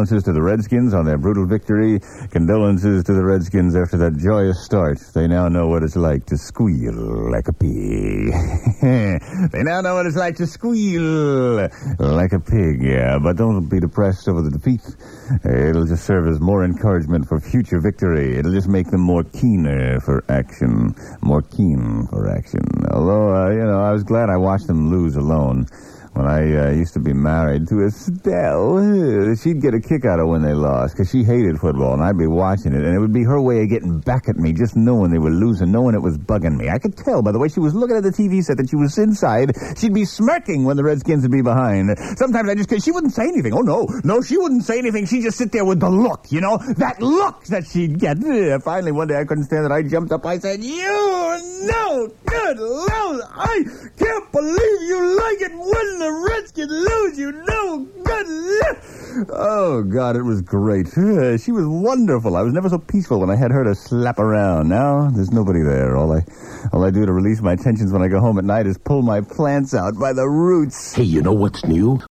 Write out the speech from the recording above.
condolences to the Redskins on their brutal victory. Condolences to the Redskins after that joyous start. They now know what it's like to squeal like a pig. they now know what it's like to squeal like a pig, yeah. But don't be depressed over the defeat. It'll just serve as more encouragement for future victory. It'll just make them more keener for action. More keen for action. Although, uh, you know, I was glad I watched them lose alone when I uh, used to be married to Estelle. She'd get a kick out of when they lost because she hated football, and I'd be watching it, and it would be her way of getting back at me, just knowing they were losing, knowing it was bugging me. I could tell by the way she was looking at the TV set that she was inside. She'd be smirking when the Redskins would be behind. Sometimes I just she wouldn't say anything. Oh no, no, she wouldn't say anything. She'd just sit there with the look, you know, that look that she'd get. Finally, one day I couldn't stand it. I jumped up. I said, "You no good Lord, I can't believe you like it when." Lose, you. Good Oh, God, it was great. Uh, she was wonderful. I was never so peaceful when I had her to slap around. Now, there's nobody there. All I, all I do to release my tensions when I go home at night is pull my plants out by the roots. Hey, you know what's new?